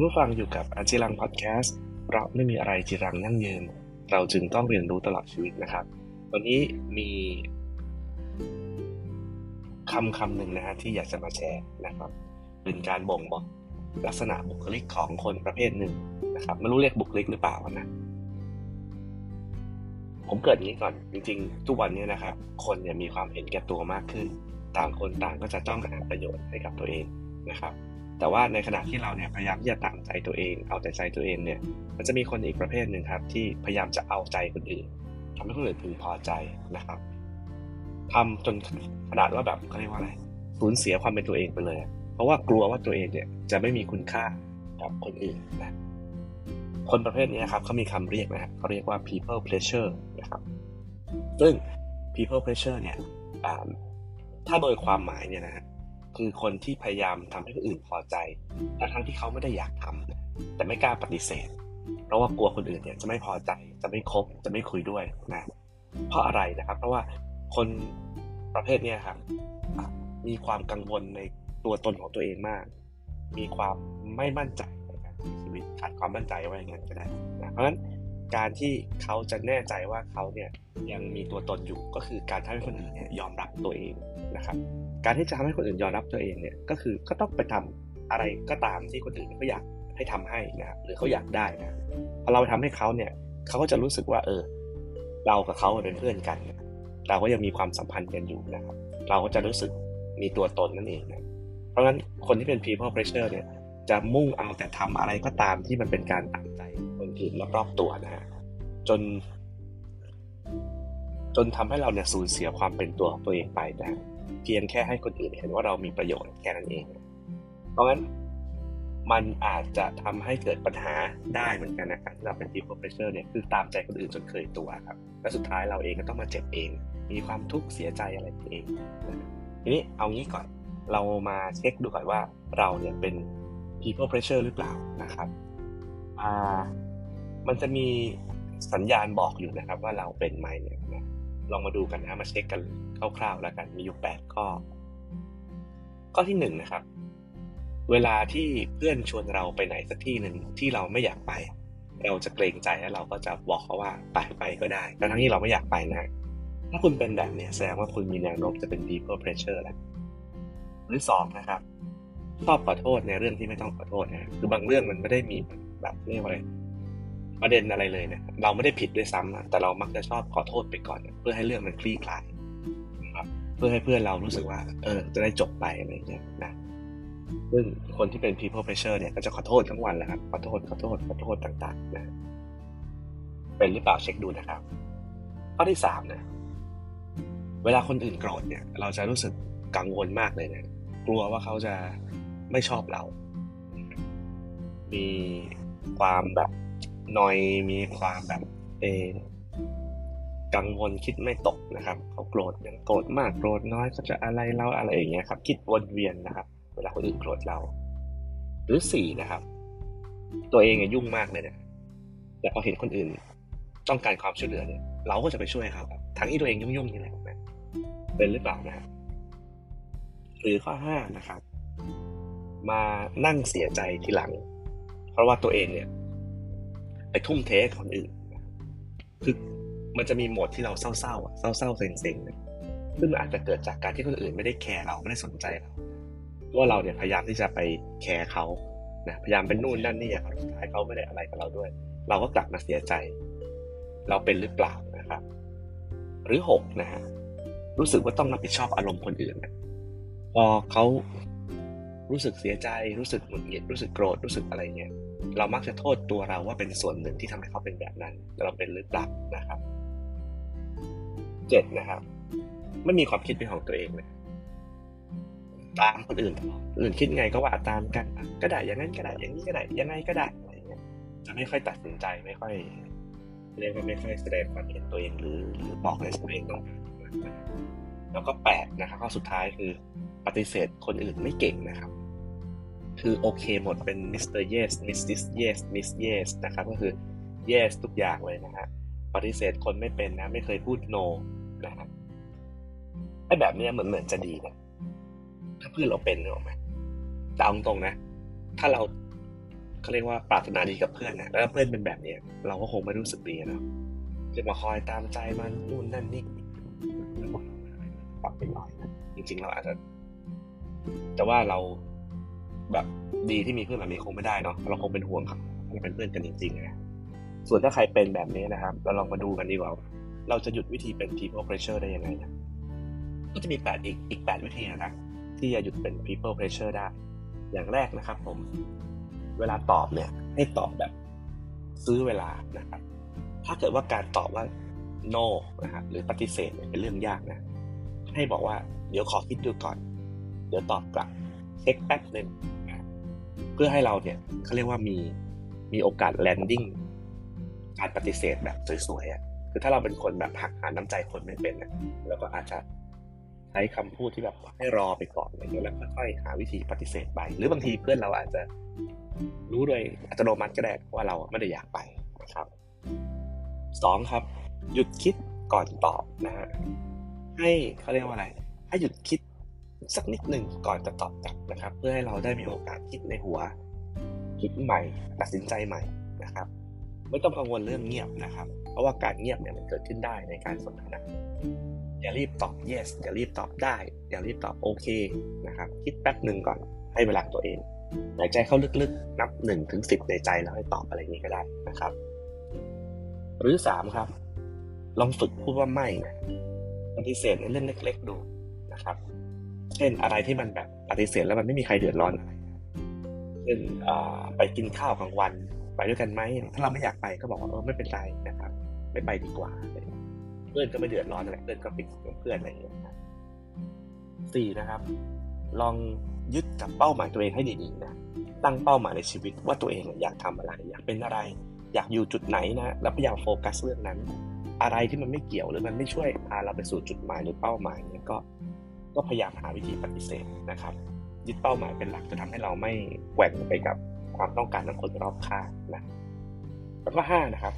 คุณผู้ฟังอยู่กับอาจิรังพอดแคสต์เพราะไม่มีอะไรจีรังยั่งยืน เราจึงต้องเรียนรู้ตลอดชีวิตนะครับ วันนี้มีคำคำหนึ่งนะฮะที่อยากจะมาแชร์นะครับ เป็นการบ่งบอกลักษณะบุคลิกของคนประเภทหนึ่งนะครับไม่รู้เรียกบุคลิกหรือเปล่านะผมเกิดอย่างนี้ก่อนจริงๆ ทุกวันนี้นะครับ คนเนี่ยมีความเห็นแก่ตัวมากขึ้น ต่างคนต่างก็จะจ้องหาประโยชน์ให้กับตัวเองนะครับ แต่ว่าในขณะที่เราเนี่ยพยายามที่จะตามใจตัวเอง เอาแต่ใจตัวเองเนี่ย มันจะมีคนอีกประเภทหนึ่งครับ ที่พยายามจะเอาใจคนอื่นทำให้คนอื่นพึงพอใจนะครับทำจนขนาดว่าแบบเขาเรียกว่าอะไรสูญเสียความเป็นตัวเองไปเลย เพราะว่ากลัวว่าตัวเองเนี่ยจะไม่มีคุณค่ากับคนอื่นนะคนประเภทนี้ครับเขามีคำเรียกนะฮะเขาเรียกว่า people pleasure นะครับซึ่ง people pleasure เนี่ยถ้าโดยความหมายเนี่ยนะฮะ คือคนที่พยายามทำให้คนอื่นพอใจทั้งที่เขาไม่ได้อยากทำแต่ไม่กล้าปฏิเสธ เพราะว่ากลัวคนอื่นเนี่ยจะไม่พอใจจะไม่คบจะไม่คุยด้วยนะเพราะอะไรนะครับ เพราะว่าคนประเภทนี้ครับมีความกังวลในตัวตนของตัวเองมาก มีความไม่มั่นใจในการใช้ชีวิตขาดความมั่นใจไว้อย่างนั้นก็ได้นะเพราะฉะนั้นการที่เขาจะแน่ใจว่าเขาเนี่ยยังมีตัวตนอยู่ก็คือการทำให้คนอื่นเนี่ยยอมรับตัวเองนะครับ การที่จะทำให้คนอื่นยอมรับตัวเองเนี่ยก็คือก็ต้องไปทำอะไรก็ตามที่คนอื่นเขาอยากให้ทำให้นะครับหรือเขาอยากได้นะพอเราทำให้เขาเนี่ยเขาก็จะรู้สึกว่าเออ เรากับเขาเป็นเพื่อนกัน เราก็ยังมีความสัมพันธ์กันอยู่นะครับ เราก็จะรู้สึกมีตัวตนนั่นเองนะเพราะฉะนั้นคนที่เป็น people pressure เนี่ยจะมุ่งเอาแต่ทำอะไรก็ตามที่มันเป็นการตัดใจคนอื่นรอบๆตัวนะฮะจน จนทำให้เราเนี่ยสูญเสียความเป็นตัวของตัวเองไปนะ เพียงแค่ให้คนอื่นเห็นว่าเรามีประโยชน์แค่นั้นเอง เพราะงั้นมันอาจจะทำให้เกิดปัญหาได้เหมือนกันนะครับที่เราเป็น people pressure เนี่ยคือตามใจคนอื่นจนเคยตัวครับ และสุดท้ายเราเองก็ต้องมาเจ็บเอง มีความทุกข์เสียใจอะไรเอง ทีนี้เอางี้ก่อนเรามาเช็คดูก่อนว่าเราเนี่ยเป็น people pressure หรือเปล่านะครับอ่ามันจะมีสัญญาณบอกอยู่นะครับว่าเราเป็นไหมเนี่ยนะลองมาดูกันนะมาเช็คกัน คร่าวๆแล้วกันมีอยู่แปดข้อ ข้อที่หนึ่งนะครับ เวลาที่เพื่อนชวนเราไปไหนสักที่หนึ่งที่เราไม่อยากไป เราจะเกรงใจแล้วเราก็จะบอกเขาว่าไปไปก็ได้แต่ทั้งที่เราไม่อยากไปนะถ้าคุณเป็นแบบนี้แสดงว่าคุณมีแนวโน้มจะเป็น people pressure แล้วหรือสองนะครับชอบขอโทษในเรื่องที่ไม่ต้องขอโทษนะคือบางเรื่องมันไม่ได้มีแบบเรียกว่าอะไรประเด็นอะไรเลยเนี่ยเราไม่ได้ผิดด้วยซ้ำนะแต่เรามักจะชอบขอโทษไปก่อน เพื่อให้เรื่องมันคลี่คลาย พื่อให้เพื่อนเรารู้สึกว่า เออ จะได้จบไปอะไรอย่างเงี้ยนะ ซึ่งคนที่เป็น people pressure เนี่ยก็จะขอโทษทั้งวันแหละครับ ขอโทษ ขอโทษ ขอโทษต่าง ๆ นะ เป็นหรือเปล่าเช็คดูนะครับ ข้อที่สามนะ เวลาคนอื่นโกรธเนี่ย เราจะรู้สึกกังวลมากเลยนะ กลัวว่าเขาจะไม่ชอบเรา มีความแบบนอย มีความแบบ เอ กังวลคิดไม่ตกนะครับเขาโกรธยังโกรธมากโกรธน้อยเขาจะอะไรเราอะไรอย่างเงี้ยครับ คิดวนเวียนนะครับ เวลาคนอื่นโกรธเรา หรือสี่นะครับ ตัวเองยุ่งมากเลยเนี่ยแต่พอเห็นคนอื่นต้องการความช่วยเหลือเนี่ย เราก็จะไปช่วยเขาครับทั้งที่ตัวเองยุ่งๆนี่แหละนะเป็นหรือเปล่านะครับหรือข้อห้านะครับ มานั่งเสียใจทีหลัง เพราะว่าตัวเองเนี่ย ไปทุ่มเทคนอื่น คือ มันจะมีโหมดที่เราเศร้าๆอะเศร้าๆเซ็งๆซึ่งอาจจะเกิดจากการที่คนอื่นไม่ได้แคร์เราไม่ได้สนใจเราว่าเราเนี่ยพยายามที่จะไปแคร์เขานะพยายามเป็นนู่นนั่นนี่สุดท้ายเขาไม่ได้อะไรกับเราด้วย เราก็กลับมาเสียใจ เราเป็นหรือเปล่านะครับ หรือหกนะฮะรู้สึกว่าต้องรับผิดชอบอารมณ์คนอื่นนะพอเขารู้สึกเสียใจรู้สึกหงุดหงิดรู้สึกโกรธรู้สึกอะไรเงี้ยเรามักจะโทษตัวเราว่าเป็นส่วนหนึ่งที่ทำให้เขาเป็นแบบนั้น เราเป็นหรือเปล่านะครับ เจ็ดนะครับไม่มีความคิดเป็นของตัวเองเลยตามคนอื่นอื่นคิดไงก็ว่าตามกันก็ได้อย่างนั้นก็ได้อย่างนี้ก็ได้ยังไงก็ได้อะไรเงี้ยจะไม่ค่อยตัดสินใจไม่ค่อยเรียกว่าไม่ค่อยแสดงความเห็นตัวเองหรือหรือบอกในสิ่งตัวเองต้องแล้วก็แปดนะครับข้อสุดท้ายคือปฏิเสธคนอื่นไม่เก่งนะครับ คือโอเคหมดเป็น Mister Yes Missis Yes Miss Yes นะครับ ก็คือ yes ทุกอย่างเลยนะฮะปฏิเสธคนไม่เป็นนะ ไม่เคยพูด no นะครับไอ้แบบนี้เหมือนเหมือนจะดีนะถ้าเพื่อนเราเป็นหรอไหมแต่เอาตรงนะ ถ้าเราเขาเรียกว่าปรารถนาดีกับเพื่อนนะแล้วเพื่อนเป็นแบบเนี้ยเราก็คงไม่รู้สึกดีนะจะมาคอยตามใจมันนู่นนั่นนี่ปรับไปหน่อยนะจริง ๆ เราอาจจะ แต่ว่าเราแบบดีที่มีเพื่อนแบบนี้คงไม่ได้เนาะเราคงเป็นห่วงเขาเราเป็นเพื่อนกันจริงๆนะส่วนถ้าใครเป็นแบบนี้นะครับ เราลองมาดูกันดีกว่า เราจะหยุดวิธีเป็น people pressure ได้ยังไงนะก็จะมีแปดอีกอีกแปดวิธีนะที่จะหยุดเป็น people pressure ได้ อย่างแรกนะครับผม เวลาตอบเนี่ย ให้ตอบแบบซื้อเวลานะครับ ถ้าเกิดว่าการตอบว่า no นะครับหรือปฏิเสธเป็นเรื่องยากนะ ให้บอกว่าเดี๋ยวขอคิดดูก่อน เดี๋ยวตอบกลับเช็คแป๊บหนึ่งเพื่อให้เราเนี่ยเขาเรียกว่ามีมีโอกาส landing การปฏิเสธแบบสวยๆอะ คือถ้าเราเป็นคนแบบหักหาญน้ำใจคนไม่เป็นเนะแล้วก็อาจจะใช้คำพูดที่แบบให้รอไปก่อนอะไรเงี้ยแล้วค่อยๆหาวิธีปฏิเสธไป หรือบางทีเพื่อนเราอาจจะรู้โดยอัตโนมัติก็ได้ว่าเราไม่ได้อยากไปนะครับสองครับ หยุดคิดก่อนตอบนะฮะให้เขาเรียกว่าอะไร ให้หยุดคิดสักนิดหนึ่งก่อนจะตอบกลับนะครับ เพื่อให้เราได้มีโอกาสคิดในหัว คิดใหม่ ตัดสินใจใหม่นะครับ ไม่ต้องกังวลเรื่องเงียบนะครับ เพราะว่าการเงียบเนี่ยมันเกิดขึ้นได้ในการสนทนาอย่ารีบตอบ yes อย่ารีบตอบได้ อย่ารีบตอบโอเคนะครับ คิดแป๊บหนึ่งก่อนให้เวลาตัวเองหายใจเข้าลึกๆ นับ1นถึงสิในใจแล้วให้ตอบอะไรนี้ก็ได้นะครับ หรือ 3 ครับ ลองฝึกพูดว่าไม่นะปฏิเสธในเรื่องเล็ก ๆ ดูนะครับ เช่นอะไรที่มันแบบปฏิเสธแล้วมันไม่มีใครเดือดร้อนอะไรเช่นไปกินข้าวกลางวัน ไปด้วยกันไหมถ้าเราไม่อยากไปก็บอกว่าเออไม่เป็นไรนะครับ ไม่ไปดีกว่าเพื่อนก็ไม่เดือดร้อนอะไรเพื่อนก็ปิดเพื่อนอะไรอย่างเงี้ยสี่นะครับ ลองยึดกับเป้าหมายตัวเองให้ดีๆนะตั้งเป้าหมายในชีวิตว่าตัวเองอยากทำอะไร อยากเป็นอะไร อยากอยู่จุดไหนนะแล้วพยายามโฟกัสเรื่องนั้น อะไรที่มันไม่เกี่ยวหรือมันไม่ช่วยพาเราไปสู่จุดหมายหรือเป้าหมายเนี่ยก็ก็พยายามหาวิธีปฏิเสธนะครับยึดเป้าหมายเป็นหลักจะทำให้เราไม่แกว่งไปกับ ความต้องการของคนรอบข้างนะแล้วก็ห้านะครับ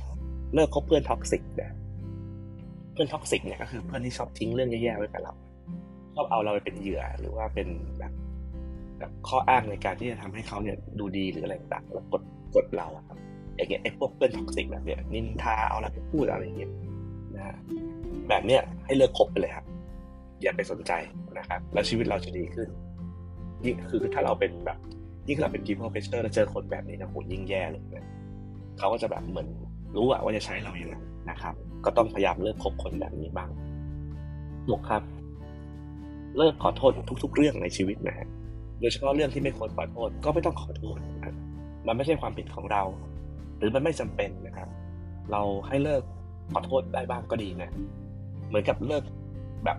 เลิกคบเพื่อน toxic นะเพื่อน toxic เนี่ยก็คือเพื่อนที่ชอบทิ้งเรื่องแย่ๆไว้กับเราชอบเอาเราไปเป็นเหยื่อหรือว่าเป็นแบบแบบข้ออ้างในการที่จะทำให้เขาเนี่ยดูดีหรืออะไรต่างแล้วกดกดเราครับอย่างเงี้ยไอ้พวกเพื่อน toxic แบบเนี้ยนินทาเอาเราไปพูดอะไรอย่างเงี้ยนะแบบเนี้ยให้เลิกคบไปเลยครับ อย่าไปสนใจนะครับ แล้วชีวิตเราจะดีขึ้นยิ่งคือถ้าเราเป็นแบบ ยิ่งเราเป็น people pleaser แล้วเจอคนแบบนี้นะโหยิ่งแย่เลยนะเขาก็จะแบบเหมือนรู้อะว่าจะใช้เราอย่างไรนะครับ ก็ต้องพยายามเลิกคบคนแบบนี้บ้างหกครับ เลิกขอโทษทุก ๆ เรื่องในชีวิตนะฮะโดยเฉพาะเรื่องที่ไม่ควรขอโทษ ก็ไม่ต้องขอโทษนะมันไม่ใช่ความผิดของเรา หรือมันไม่จำเป็นนะครับ เราให้เลิกขอโทษได้บ้างก็ดีนะ เหมือนกับเลิกแบบ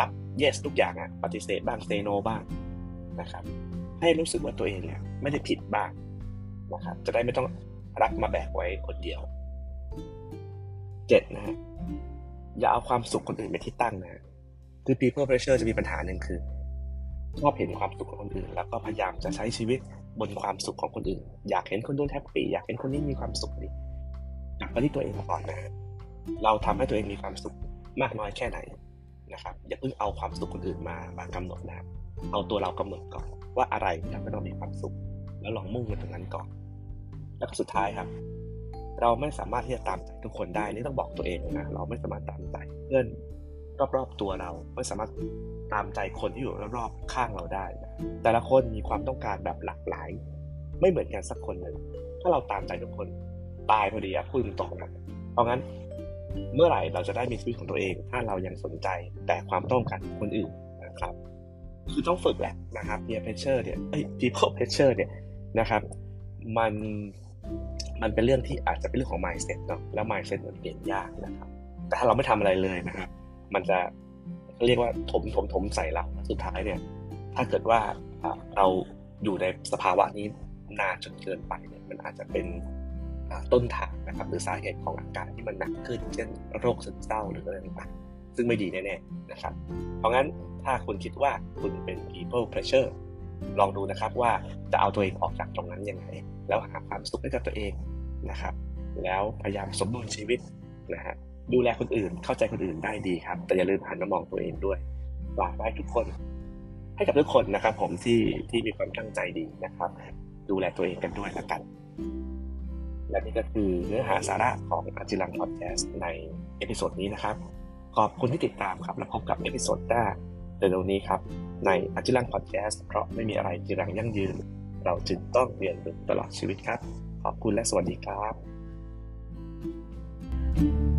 รับ yes ทุกอย่างอะปฏิเสธบ้างเซโนบ้างนะครับ ให้รู้สึกว่าตัวเองเนี่ยไม่ได้ผิดบ้างนะครับจะได้ไม่ต้องรับมาแบกไว้คนเดียวเจ็ดนะฮะอย่าเอาความสุขคนอื่นเป็นที่ตั้งนะคือ people pressure จะมีปัญหาหนึ่งคือชอบเห็นความสุขของคนอื่น แล้วก็พยายามจะใช้ชีวิตบนความสุขของคนอื่น อยากเห็นคนนู้นแฮปปี้อยากเห็นคนนี้มีความสุขดีกลับมาที่ตัวเองก่อนนะเราทำให้ตัวเองมีความสุขมากน้อยแค่ไหนนะครับ อย่าเพิ่งเอาความสุขคนอื่นมามากำหนดนะครับ เอาตัวเรากำหนดก่อน ว่าอะไรทำให้เรามีความสุข แล้วลองมุ่งไปตรงนั้นก่อน แล้วก็สุดท้ายครับ เราไม่สามารถที่จะตามใจทุกคนได้นี่ต้องบอกตัวเองนะเราไม่สามารถตามใจเพื่อนรอบๆตัวเราไม่สามารถตามใจคนที่อยู่รอบๆข้างเราได้นะแต่ละคนมีความต้องการแบบหลากหลาย ไม่เหมือนกันสักคนเลยถ้าเราตามใจทุกคนตายพอดีอะพูดตรงๆนะเพราะงั้นเมื่อไหร่เราจะได้มีชีวิตของตัวเอง ถ้าเรายังสนใจแต่ความต้องการของคนอื่นนะครับ คือต้องฝึกแหละนะครับ peer pressure เนี่ยเอ้ย people pressure เนี่ยนะครับมันมันเป็นเรื่องที่อาจจะเป็นเรื่องของ mindset เนาะแล้ว mindset มันเปลี่ยนยากนะครับ แต่ถ้าเราไม่ทำอะไรเลยนะครับ มันจะเรียกว่าถมถมถมใส่เราสุดท้ายเนี่ย ถ้าเกิดว่าเราอยู่ในสภาวะนี้นานจนเกินไปเนี่ยมันอาจจะเป็นต้นทางนะครับหรือสาเหตุของอาการที่มันหนักขึ้น เช่นโรคซึมเศร้าหรืออะไรต่าง ซึ่งไม่ดีแน่ๆนะครับ เพราะงั้นถ้าคุณคิดว่าคุณเป็น people pressure ลองดูนะครับว่าจะเอาตัวเองออกจากตรงนั้นยังไง แล้วหาความสุขให้กับตัวเองนะครับ แล้วพยายามสมดุลชีวิตนะฮะดูแลคนอื่นเข้าใจคนอื่นได้ดีครับ แต่อย่าลืมหันมามองตัวเองด้วยฝากไว้ทุกคน ให้กับทุกคนนะครับ ผมที่ที่มีความตั้งใจดีนะครับ ดูแลตัวเองกันด้วยละกัน และนี่ก็คือเนื้อหาสาระของอาจิรังพอดแคสต์ใน episode นี้นะครับ ขอบคุณที่ติดตามครับ แล้วพบกับ episode หน้าเร็วๆนี้ครับ ในอาจิรังพอดแคสต์เพราะไม่มีอะไรจิรังยั่งยืน เราจึงต้องเรียนรู้ตลอดชีวิตครับ ขอบคุณและสวัสดีครับ thank you